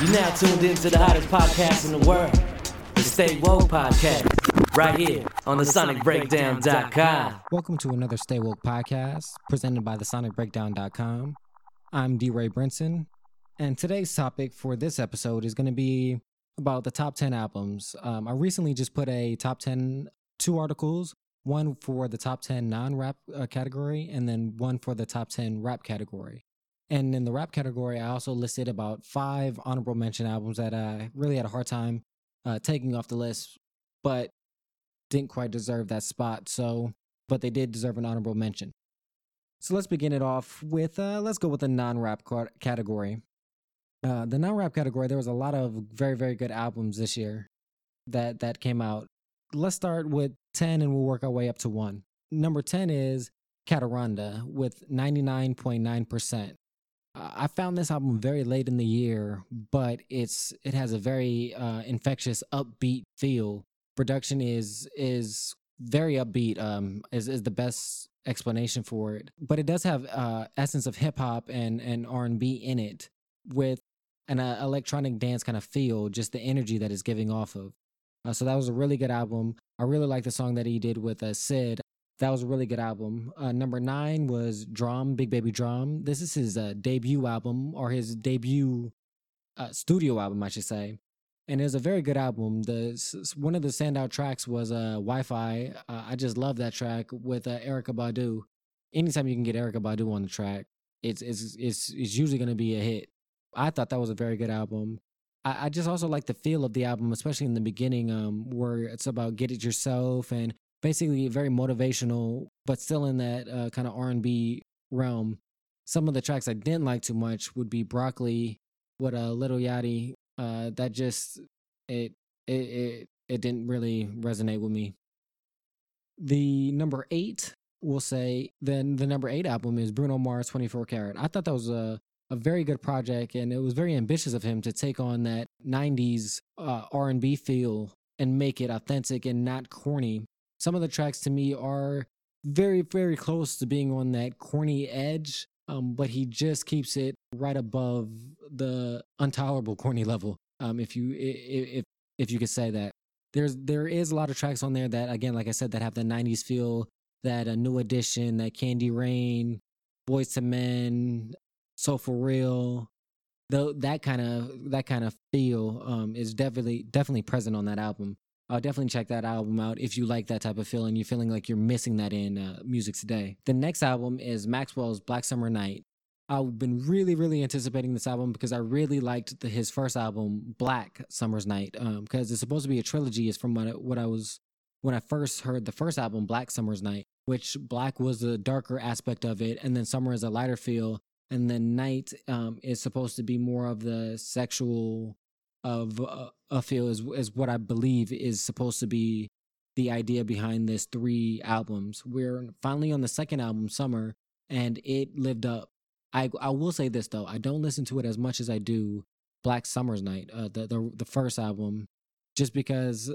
You now tuned into the hottest podcast in the world, the Stay Woke Podcast, right here on the SonicBreakdown.com. Welcome to another Stay Woke podcast presented by the SonicBreakdown.com. I'm D. Ray Brinson, and today's topic for this episode is going to be about the top 10 albums. Um, I recently just put a top 10, two articles, one for the top 10 non rap uh, category, and then one for the top 10 rap category. And in the rap category, I also listed about five honorable mention albums that I really had a hard time uh, taking off the list, but didn't quite deserve that spot. So, but they did deserve an honorable mention. So let's begin it off with uh, let's go with the non-rap category. Uh, the non-rap category, there was a lot of very very good albums this year that that came out. Let's start with ten, and we'll work our way up to one. Number ten is Kaytranada with ninety nine point nine percent. I found this album very late in the year, but it's it has a very uh, infectious, upbeat feel. Production is is very upbeat. Um, is is the best explanation for it. But it does have uh, essence of hip hop and and R and B in it, with an uh, electronic dance kind of feel. Just the energy that it's giving off of. Uh, so that was a really good album. I really like the song that he did with uh, Syd. That was a really good album. Uh, number nine was D.R.A.M., Big Baby Drum. This is his uh, debut album or his debut uh, studio album, I should say. And it was a very good album. The one of the standout tracks was uh, Wi-Fi. Uh, I just love that track with uh, Erykah Badu. Anytime you can get Erykah Badu on the track, it's it's it's, it's usually going to be a hit. I thought that was a very good album. I, I just also like the feel of the album, especially in the beginning, um, where it's about get it yourself and basically very motivational, but still in that uh, kind of R and B realm. Some of the tracks I didn't like too much would be Broccoli, with a uh, Lil Yachty. Uh, that just it it it it didn't really resonate with me. The number eight, we'll say, then the number eight album is Bruno Mars 24 Karat. I thought that was a a very good project, and it was very ambitious of him to take on that 90s uh, R&B feel and make it authentic and not corny some of the tracks to me are very, very close to being on that corny edge, um, but he just keeps it right above the intolerable corny level. Um, if you if if you could say that, there's there is a lot of tracks on there that again, like I said, that have the '90s feel, that a new edition, that Candy Rain, Boyz II Men, Soul for Real, though that kind of that kind of feel um, is definitely definitely present on that album uh, definitely check that album out if you like that type of feeling. You're feeling like you're missing that in uh, music today. The next album is Maxwell's Black Summer Night. I've been really, really anticipating this album because I really liked the, his first album, Black Summer's Night, because um, it's supposed to be a trilogy. Is from what I, what I was when I first heard the first album, Black Summer's Night, which Black was the darker aspect of it, and then Summer is a lighter feel, and then Night um, is supposed to be more of the sexual of uh, a feel is is what I believe is supposed to be the idea behind this three albums. We're finally on the second album, Summer, and it lived up. I I will say this though, I don't listen to it as much as I do Black Summer's Night, uh, the the the first album, just because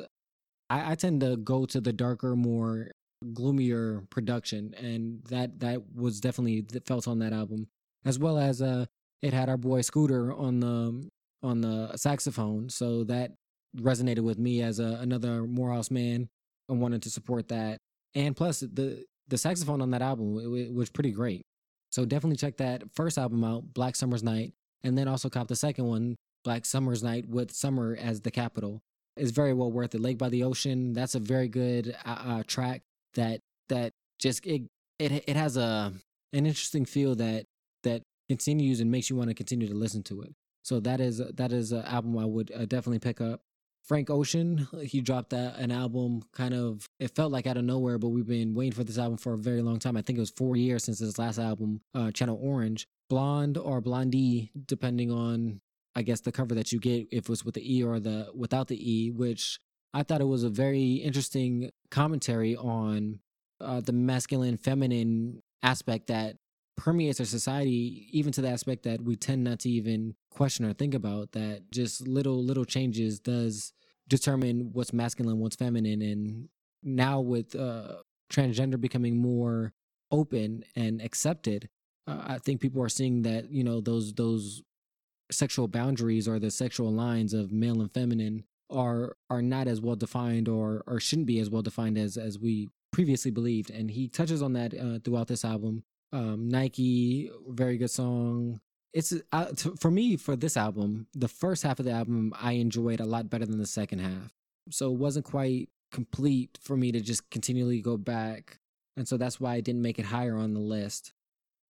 I, I tend to go to the darker, more gloomier production, and that that was definitely felt on that album, as well as uh, it had our boy Scooter on the on the saxophone. So that resonated with me as a, another Morehouse man and wanted to support that. And plus, the the saxophone on that album it, it was pretty great. So definitely check that first album out, Black Summer's Night, and then also cop the second one, Black Summer's Night with Summer as the capital. It's very well worth it. Lake by the Ocean, that's a very good uh, uh, track that that just it it it has a an interesting feel that that continues and makes you want to continue to listen to it. So that is that is an album I would uh, definitely pick up. Frank Ocean, he dropped that, an album kind of, it felt like out of nowhere, but we've been waiting for this album for a very long time. I think it was four years since his last album, uh, Channel Orange. Blonde or Blondie, depending on, I guess, the cover that you get, if it was with the E or the without the E, which I thought it was a very interesting commentary on uh, the masculine feminine aspect that permeates our society, even to the aspect that we tend not to even question or think about. That just little little changes does determine what's masculine, what's feminine, and now with uh, transgender becoming more open and accepted, uh, I think people are seeing that you know those those sexual boundaries or the sexual lines of male and feminine are are not as well defined or or shouldn't be as well defined as as we previously believed and he touches on that uh, throughout this album um, nike very good song it's uh, t- for me for this album the first half of the album i enjoyed a lot better than the second half so it wasn't quite complete for me to just continually go back and so that's why i didn't make it higher on the list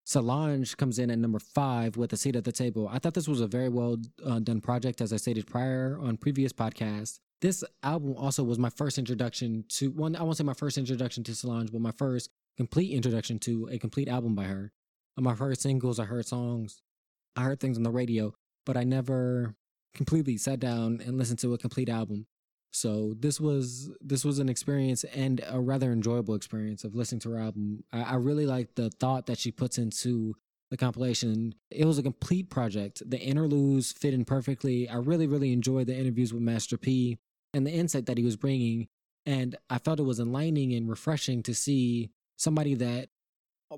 Solange comes in at number five with a seat at the table. I thought this was a very well uh, done project, as I stated prior on previous podcasts. This album also was my first introduction to one. I won't say my first introduction to Solange, but my first complete introduction to a complete album by her. Um, I heard singles, I heard songs, I heard things on the radio, but I never completely sat down and listened to a complete album. So this was this was an experience and a rather enjoyable experience of listening to her album. I, I really like the thought that she puts into the compilation. It was a complete project. The interludes fit in perfectly. I really really enjoyed the interviews with Master P and the insight that he was bringing. And I felt it was enlightening and refreshing to see somebody that,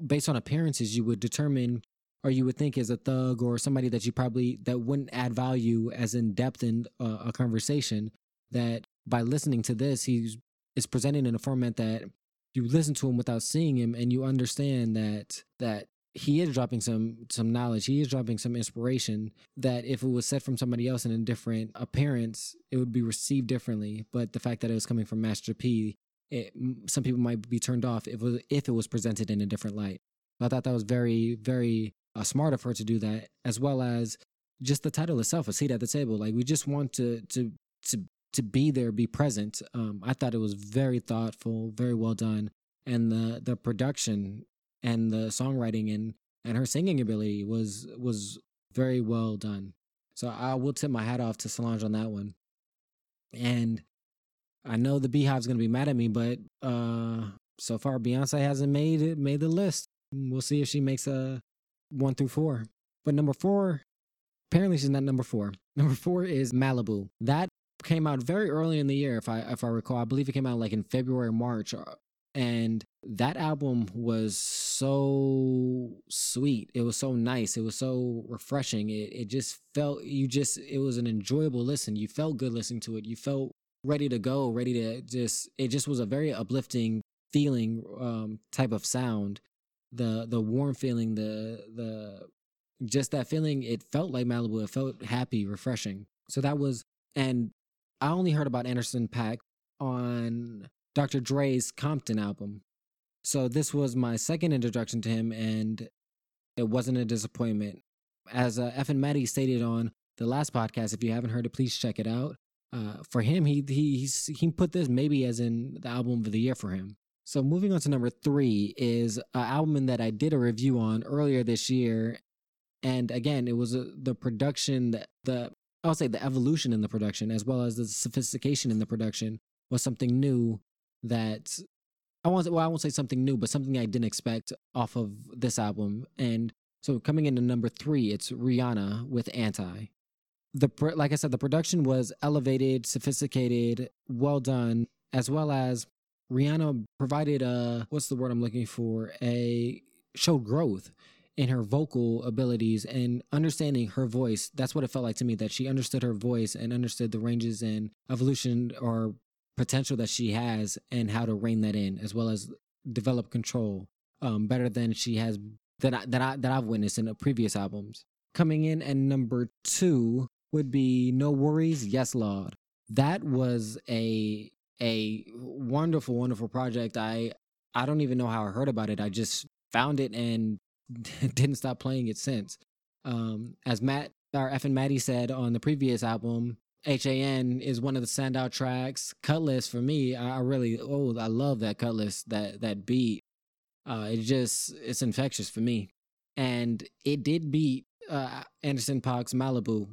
based on appearances, you would determine or you would think is a thug or somebody that you probably that wouldn't add value as in depth in a conversation that by listening to this, he's is presenting in a format that you listen to him without seeing him, and you understand that that he is dropping some some knowledge. He is dropping some inspiration that if it was said from somebody else in a different appearance, it would be received differently. But the fact that it was coming from Master P, it, some people might be turned off if it was, if it was presented in a different light. I thought that was very very uh, smart of her to do that, as well as just the title itself, a seat at the table. Like we just want to to to to be there, be present. Um, I thought it was very thoughtful, very well done, and the the production and the songwriting and and her singing ability was was very well done. So I will tip my hat off to Solange on that one. And I know the Beehive's gonna be mad at me, but uh, so far Beyonce hasn't made it made the list. We'll see if she makes a one through four. But number four, apparently she's not number four. Number four is Malibu. That came out very early in the year, if I if I recall. I believe it came out like in February, March, uh, and that album was so sweet. It was so nice. It was so refreshing. It it just felt you just it was an enjoyable listen. You felt good listening to it. You felt ready to go, ready to just. It just was a very uplifting feeling um, type of sound. The the warm feeling, the the just that feeling. It felt like Malibu. It felt happy, refreshing. So that was and I only heard about Anderson .Paak on Dr. Dre's Compton album. So this was my second introduction to him, and it wasn't a disappointment. As uh, F and Maddie stated on the last podcast, if you haven't heard it, please check it out. Uh, for him, he he he put this maybe as in the album of the year for him. So moving on to number three is an album that I did a review on earlier this year, and again, it was a, the production, the, the I'll say the evolution in the production as well as the sophistication in the production was something new that I won't well I won't say something new, but something I didn't expect off of this album. And so coming into number three, it's Rihanna with Anti. The like I said, the production was elevated, sophisticated, well done, as well as Rihanna provided a what's the word I'm looking for? A showed growth in her vocal abilities and understanding her voice. That's what it felt like to me that she understood her voice and understood the ranges and evolution or potential that she has and how to rein that in, as well as develop control um, better than she has that I, that I that I've witnessed in the previous albums. Coming in at number two would be NxWorries, Yes Lawd. That was a a wonderful, wonderful project. I I don't even know how I heard about it. I just found it and didn't stop playing it since. Um, as Matt or F and Maddie said on the previous album, HAN is one of the standout tracks. Kutless for me, I, I really oh I love that Kutless that that beat. Uh, it just it's infectious for me, and it did beat uh, Anderson .Paak's Malibu.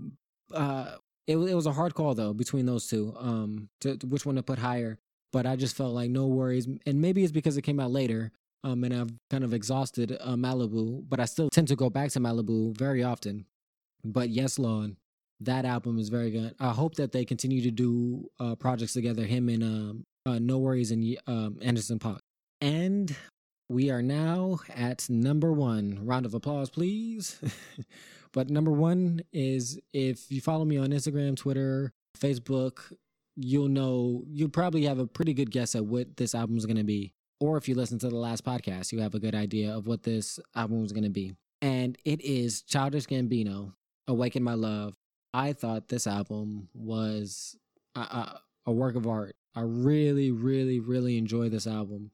Uh, it it was a hard call though between those two. Um, to, to which one to put higher. But I just felt like NxWorries, and maybe it's because it came out later um, and I've kind of exhausted uh, Malibu, but I still tend to go back to Malibu very often. But Yes Lawd, that album is very good. I hope that they continue to do uh, projects together, him and um, uh, NxWorries and um, Anderson .Paak. And We are now at number one. Round of applause, please. but number one is if you follow me on Instagram, Twitter, Facebook, you'll know, you'll probably have a pretty good guess at what this album is going to be. Or if you listen to the last podcast, you have a good idea of what this album is going to be. And it is Childish Gambino, Awaken My Love. I thought this album was a, a, a work of art. I really, really, really enjoy this album.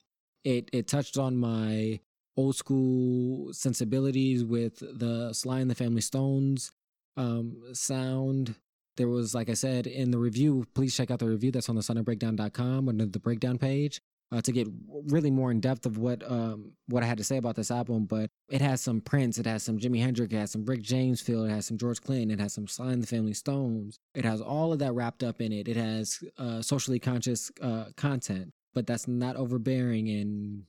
It it touched on my old school sensibilities with the Sly and the Family Stones um, sound. There was, like I said in the review, please check out the review that's on the sonicbreakdown.com under the breakdown page uh, to get really more in depth of what um, what I had to say about this album. But it has some Prince, it has some Jimi Hendrix, it has some Rick James feel, it has some George Clinton, it has some Sly and the Family Stones. It has all of that wrapped up in it. It has uh, socially conscious uh, content, but that's not overbearing and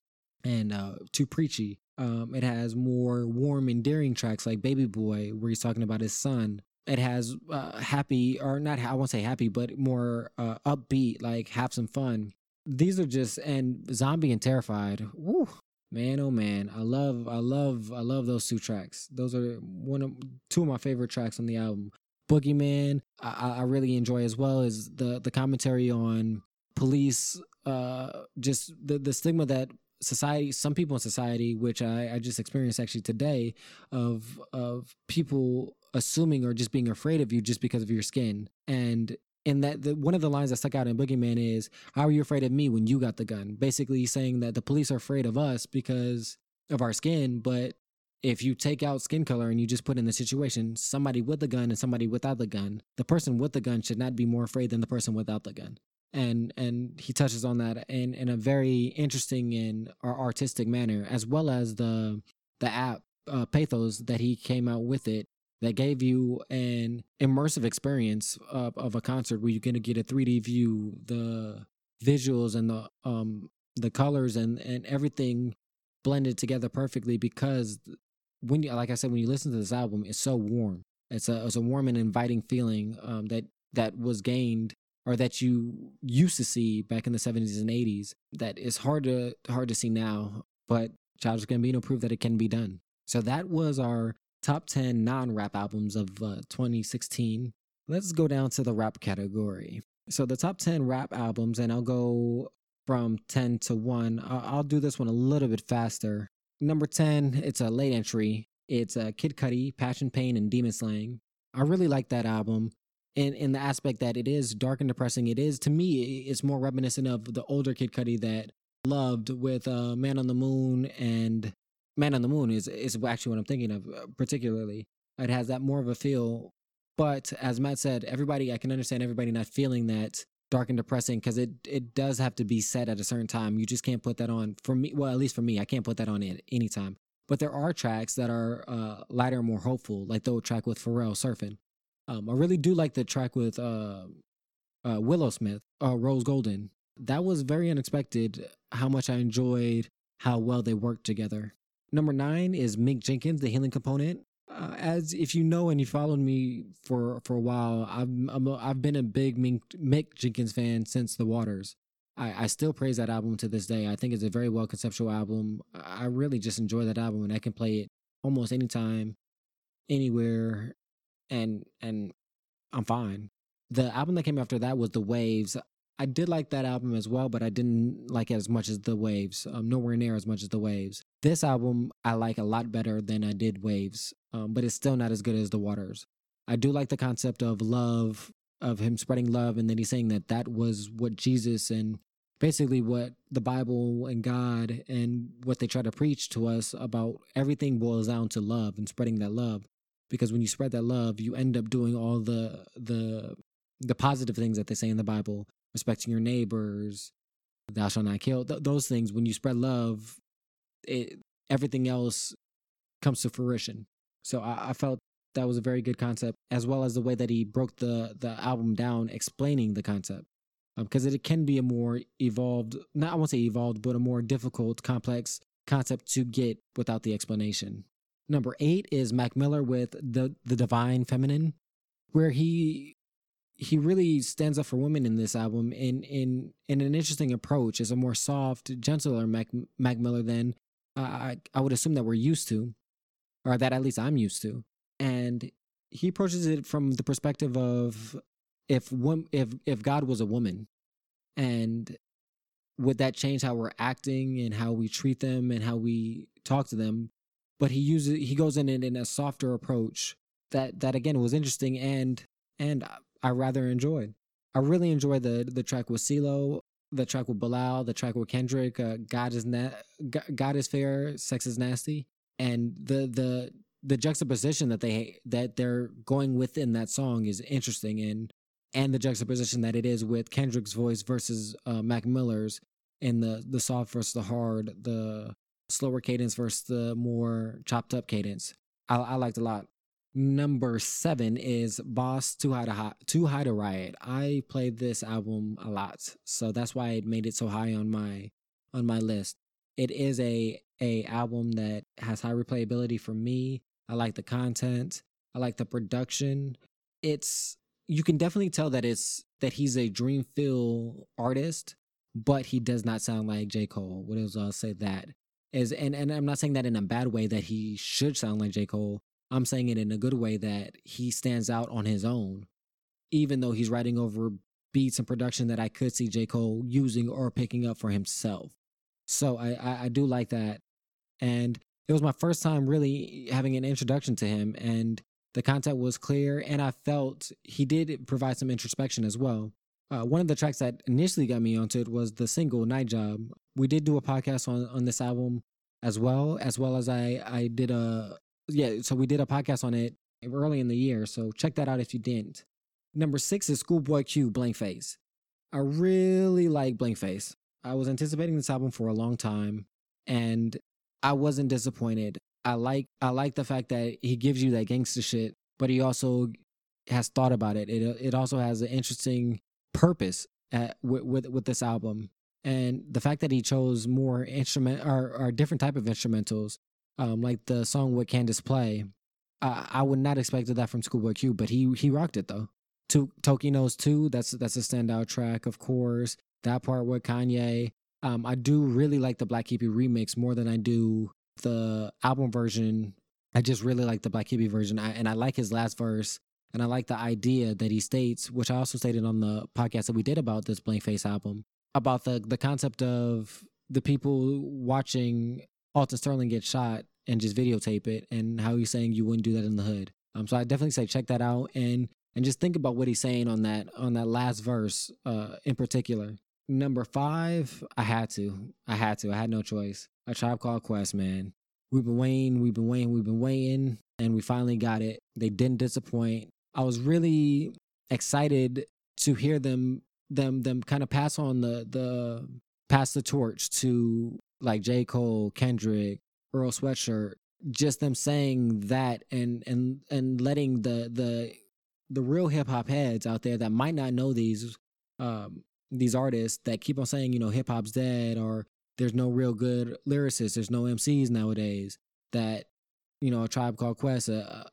and uh, too preachy. Um, it has more warm, endearing tracks like Baby Boy, where he's talking about his son. It has uh, happy, or not, I won't say happy, but more uh, upbeat, like have some fun these are just and zombie and terrified Woo, man oh man i love i love i love those two tracks those are one of two of my favorite tracks on the album boogeyman i, I really enjoy as well as the the commentary on police uh just the the stigma that society some people in society which i i just experienced actually today of of people assuming or just being afraid of you just because of your skin and and that the, one of the lines that stuck out in Boogeyman is, "How are you afraid of me when you got the gun?" Basically, saying that the police are afraid of us because of our skin, but if you take out skin color and you just put in the situation somebody with the gun and somebody without the gun, the person with the gun should not be more afraid than the person without the gun. And and he touches on that in in a very interesting and artistic manner, as well as the the app uh, Pharos that he came out with it that gave you an immersive experience of, of a concert where you're going to get a 3D view, the visuals and the um the colors and and everything blended together perfectly because when you, like I said when you listen to this album it's so warm. It's a it's a warm and inviting feeling um that that was gained or that you used to see back in the 70s and 80s that is hard to hard to see now but Childish Gambino proved that it can be done. So that was our top 10 non rap albums of uh, 2016. Let's go down to the rap category. So, the top 10 rap albums, and I'll go from 10 to 1. I'll do this one a little bit faster. Number 10, it's a late entry. It's uh, Kid Cudi, Passion Pain, and Demon Slaying. I really like that album in, in the aspect that it is dark and depressing. It is, to me, it's more reminiscent of the older Kid Cudi that loved with uh, Man on the Moon and Man on the Moon is is actually what I'm thinking of uh, particularly. It has that more of a feel, but as Matt said, everybody I can understand everybody not feeling that dark and depressing because it it does have to be set at a certain time. You just can't put that on for me. Well, at least for me, I can't put that on at any time. But there are tracks that are uh, lighter more hopeful, like the track with Pharrell surfing. Um, I really do like the track with uh, uh, Willow Smith, uh, Rose Golden. That was very unexpected. How much I enjoyed how well they worked together. Number nine is Mick Jenkins, the healing component. Uh, as if you know and you followed me for for a while, I've I'm a, I've been a big Mick, Mick Jenkins fan since The Waters. I, I still praise that album to this day. I think it's a very well conceptual album. I really just enjoy that album, and I can play it almost anytime, anywhere, and and I'm fine. The album that came after that was The Waves. I did like that album as well, but I didn't like it as much as The Waves. Um, nowhere near as much as The Waves. This album I like a lot better than I did Waves, um, but it's still not as good as The Waters. I do like the concept of love, of him spreading love, and then he's saying that that was what Jesus and basically what the Bible and God and what they try to preach to us about everything boils down to love and spreading that love. Because when you spread that love, you end up doing all the the the positive things that they say in the Bible respecting your neighbors, thou shalt not kill. Th- those things, when you spread love, it, everything else comes to fruition. So I, I felt that was a very good concept, as well as the way that he broke the the album down, explaining the concept, because um, it can be a more evolved, not I won't say evolved, but a more difficult, complex concept to get without the explanation. Number eight is Mac Miller with the the Divine Feminine, where he he really stands up for women in this album in in in an interesting approach as a more soft, gentler Mac, Mac Miller than uh, I I would assume that we're used to, or that at least I'm used to. And he approaches it from the perspective of if one if if God was a woman, and would that change how we're acting and how we treat them and how we talk to them? But he uses he goes in it in a softer approach that that again was interesting and and I rather enjoyed. I really enjoyed the the track with CeeLo, the track with Bilal, the track with Kendrick. Uh, God is na- God is fair, sex is nasty, and the the the juxtaposition that they that they're going within that song is interesting and and the juxtaposition that it is with Kendrick's voice versus uh, Mac Miller's in the the soft versus the hard, the slower cadence versus the more chopped up cadence. I, I liked a lot. Number seven is Bas Too High to Hot, Too High to Riot. I played this album a lot, so that's why it made it so high on my on my list. It is a a album that has high replayability for me. I like the content. I like the production. It's you can definitely tell that it's that he's a dream feel artist, but he does not sound like J. Cole. What else I'll say that is and, and I'm not saying that in a bad way that he should sound like J. Cole. I'm saying it in a good way that he stands out on his own, even though he's writing over beats and production that I could see J. Cole using or picking up for himself. So I, I, I do like that. And it was my first time really having an introduction to him and the content was clear and I felt he did provide some introspection as well. Uh, one of the tracks that initially got me onto it was the single Night Job. We did do a podcast on, on this album as well, as well as I, I did a yeah, so we did a podcast on it early in the year. So check that out if you didn't. Number six is Schoolboy Q, Blank Face. I really like Blank Face. I was anticipating this album for a long time and I wasn't disappointed. I like I like the fact that he gives you that gangster shit, but he also has thought about it. It it also has an interesting purpose at, with, with with this album, and the fact that he chose more instrument or, or different type of instrumentals um, like the song "What Candace Play." Uh, I would not expect that from Schoolboy Q, but he he rocked it though. To Tookie knows too. That's that's a standout track, of course. That part with Kanye. Um, I do really like the Black Hippy remix more than I do the album version. I just really like the Black Hippy version, I, and I like his last verse, and I like the idea that he states, which I also stated on the podcast that we did about this Blank Face album, about the the concept of the people watching Alton Sterling get shot and just videotape it and how he's saying you wouldn't do that in the hood. Um, so I definitely say check that out and and just think about what he's saying on that on that last verse uh in particular. Number five, I had to. I had to. I had no choice. A tribe called Quest, man. We've been waiting, we've been waiting, we've been waiting, and we finally got it. They didn't disappoint. I was really excited to hear them them them kind of pass on the the pass the torch to like J. Cole, Kendrick, Earl Sweatshirt, just them saying that and and and letting the the the real hip hop heads out there that might not know these um these artists that keep on saying, you know, hip hop's dead or there's no real good lyricists, there's no MCs nowadays, that, you know, a tribe called Quest, a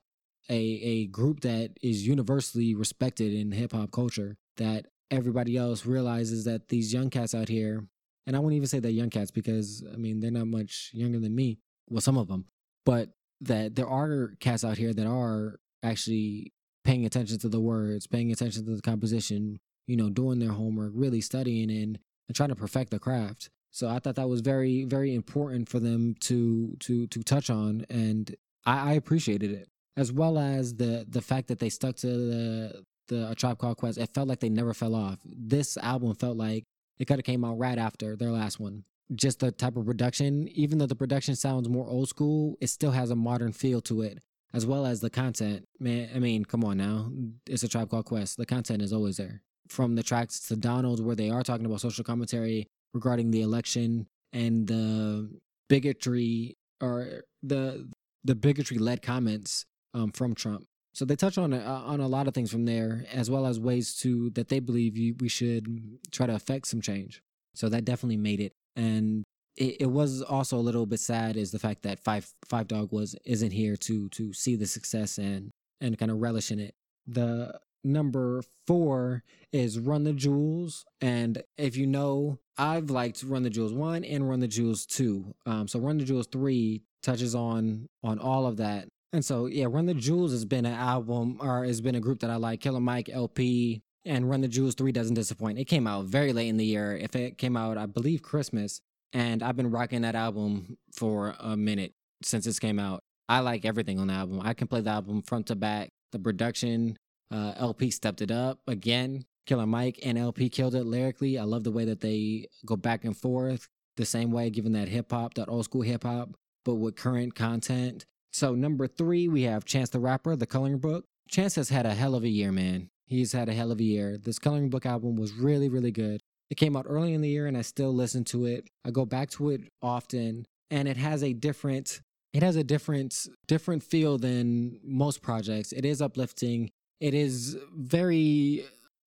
a, a group that is universally respected in hip hop culture, that everybody else realizes that these young cats out here and I won't even say that young cats because I mean they're not much younger than me. Well, some of them, but that there are cats out here that are actually paying attention to the words, paying attention to the composition, you know, doing their homework, really studying and, and trying to perfect the craft. So I thought that was very, very important for them to to to touch on, and I, I appreciated it as well as the the fact that they stuck to the the a tribe called Quest. It felt like they never fell off. This album felt like it could have came out right after their last one. Just the type of production, even though the production sounds more old school, it still has a modern feel to it, as well as the content. Man, I mean, come on now. It's a tribe called Quest. The content is always there. From the tracks to Donald, where they are talking about social commentary regarding the election and the bigotry or the the bigotry led comments um, from Trump. So they touch on uh, on a lot of things from there, as well as ways to that they believe you, we should try to affect some change. So that definitely made it, and it, it was also a little bit sad is the fact that Phife Phife Dawg was isn't here to to see the success and and kind of relish in it. The number four is Run the Jewels, and if you know I've liked Run the Jewels one and Run the Jewels two. Um, so Run the Jewels three touches on on all of that. And so yeah, Run the Jewels has been an album or has been a group that I like. Killer Mike, El-P, and Run the Jewels three doesn't disappoint. It came out very late in the year. If it came out, I believe Christmas, and I've been rocking that album for a minute since it came out. I like everything on the album. I can play the album front to back. The production, uh, El-P stepped it up again. Killer Mike and El-P killed it lyrically. I love the way that they go back and forth the same way, given that hip hop, that old school hip hop, but with current content. So, number three, we have Chance the Rapper, The Coloring Book. Chance has had a hell of a year, man. He's had a hell of a year. This Coloring Book album was really, really good. It came out early in the year and I still listen to it. I go back to it often and it has a different it has a different different feel than most projects. It is uplifting. It is very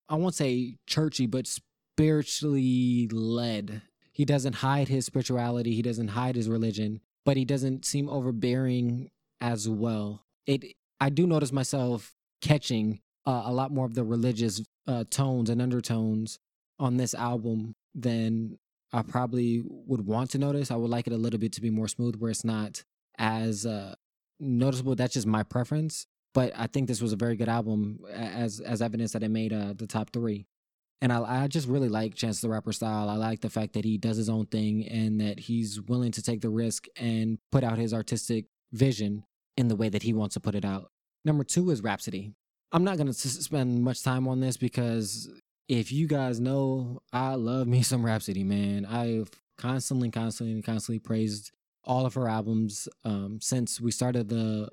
I won't say churchy, but spiritually led. He doesn't hide his spirituality, he doesn't hide his religion, but he doesn't seem overbearing as well. It I do notice myself catching uh, a lot more of the religious uh, tones and undertones on this album than I probably would want to notice. I would like it a little bit to be more smooth, where it's not as uh, noticeable. That's just my preference. But I think this was a very good album, as as evidence that it made uh, the top three. And I, I just really like Chance the Rapper style. I like the fact that he does his own thing and that he's willing to take the risk and put out his artistic vision in the way that he wants to put it out. Number two is Rapsody. I'm not going to spend much time on this because if you guys know, I love me some Rapsody, man. I've constantly, constantly, constantly praised all of her albums um, since we started the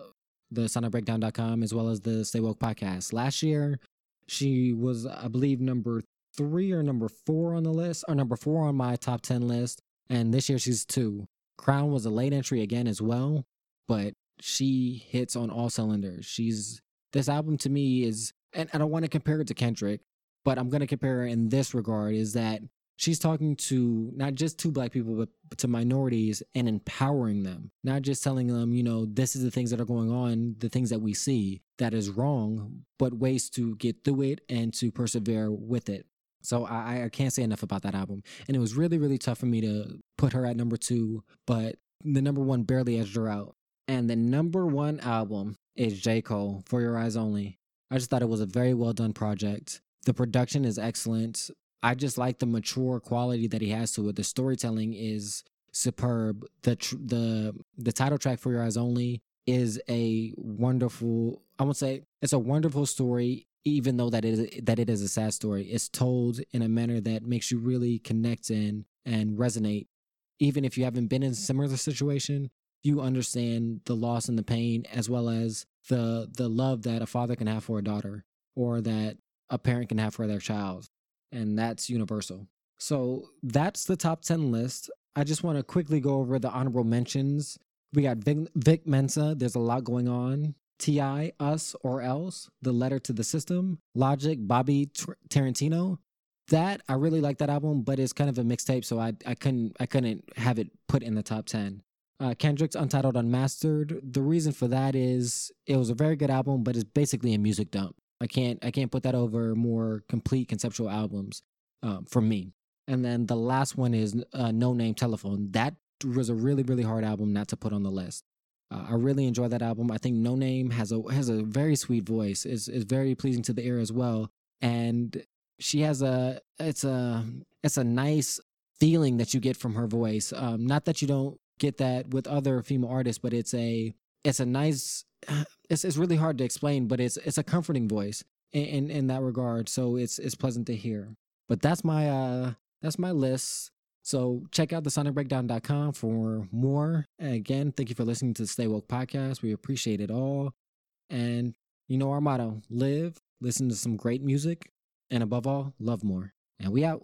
the sonicbreakdown.com as well as the Stay Woke podcast. Last year, she was, I believe, number three or number four on the list, or number four on my top 10 list. And this year, she's two. Crown was a late entry again as well, but she hits on all cylinders. She's, this album to me is, and I don't want to compare it to Kendrick, but I'm going to compare her in this regard is that she's talking to not just to black people but, to minorities and empowering them not just telling them you know this is the things that are going on the things that we see that is wrong but ways to get through it and to persevere with it. So I, I can't say enough about that album. And it was really really tough for me to put her at number two but the number one barely edged her out and the number one album is j cole for your eyes only i just thought it was a very well done project the production is excellent. I just like the mature quality that he has to it. The storytelling is superb. The tr- the the title track for Your Eyes Only is a wonderful. I would say it's a wonderful story, even though that it is, that it is a sad story. It's told in a manner that makes you really connect in and resonate. Even if you haven't been in a similar situation, you understand the loss and the pain, as well as the the love that a father can have for a daughter, or that a parent can have for their child, and that's universal. So that's the top 10 list. I just want to quickly go over the honorable mentions. We got Vic, Vic Mensa, there's a lot going on. T.I., Us or Else, The Letter to the System, Logic, Bobby Tarantino. That I really like that album, but it's kind of a mixtape, so I I couldn't I couldn't have it put in the top ten. Uh, Kendrick's Untitled Unmastered. The reason for that is it was a very good album, but it's basically a music dump. I can't I can't put that over more complete conceptual albums um, for me. And then the last one is uh, No Name Telefone. That was a really really hard album not to put on the list. Uh, I really enjoy that album. I think Noname has a has a very sweet voice. is is very pleasing to the ear as well. And she has a it's a it's a nice feeling that you get from her voice. Um, not that you don't get that with other female artists, but it's a it's a nice it's it's really hard to explain, but it's it's a comforting voice in, in, in that regard. So it's it's pleasant to hear. But that's my uh that's my list. So check out the sonicbreakdown.com for more. And again, thank you for listening to the Stay Woke podcast. We appreciate it all. And you know our motto live, listen to some great music, and above all, love more. And we out.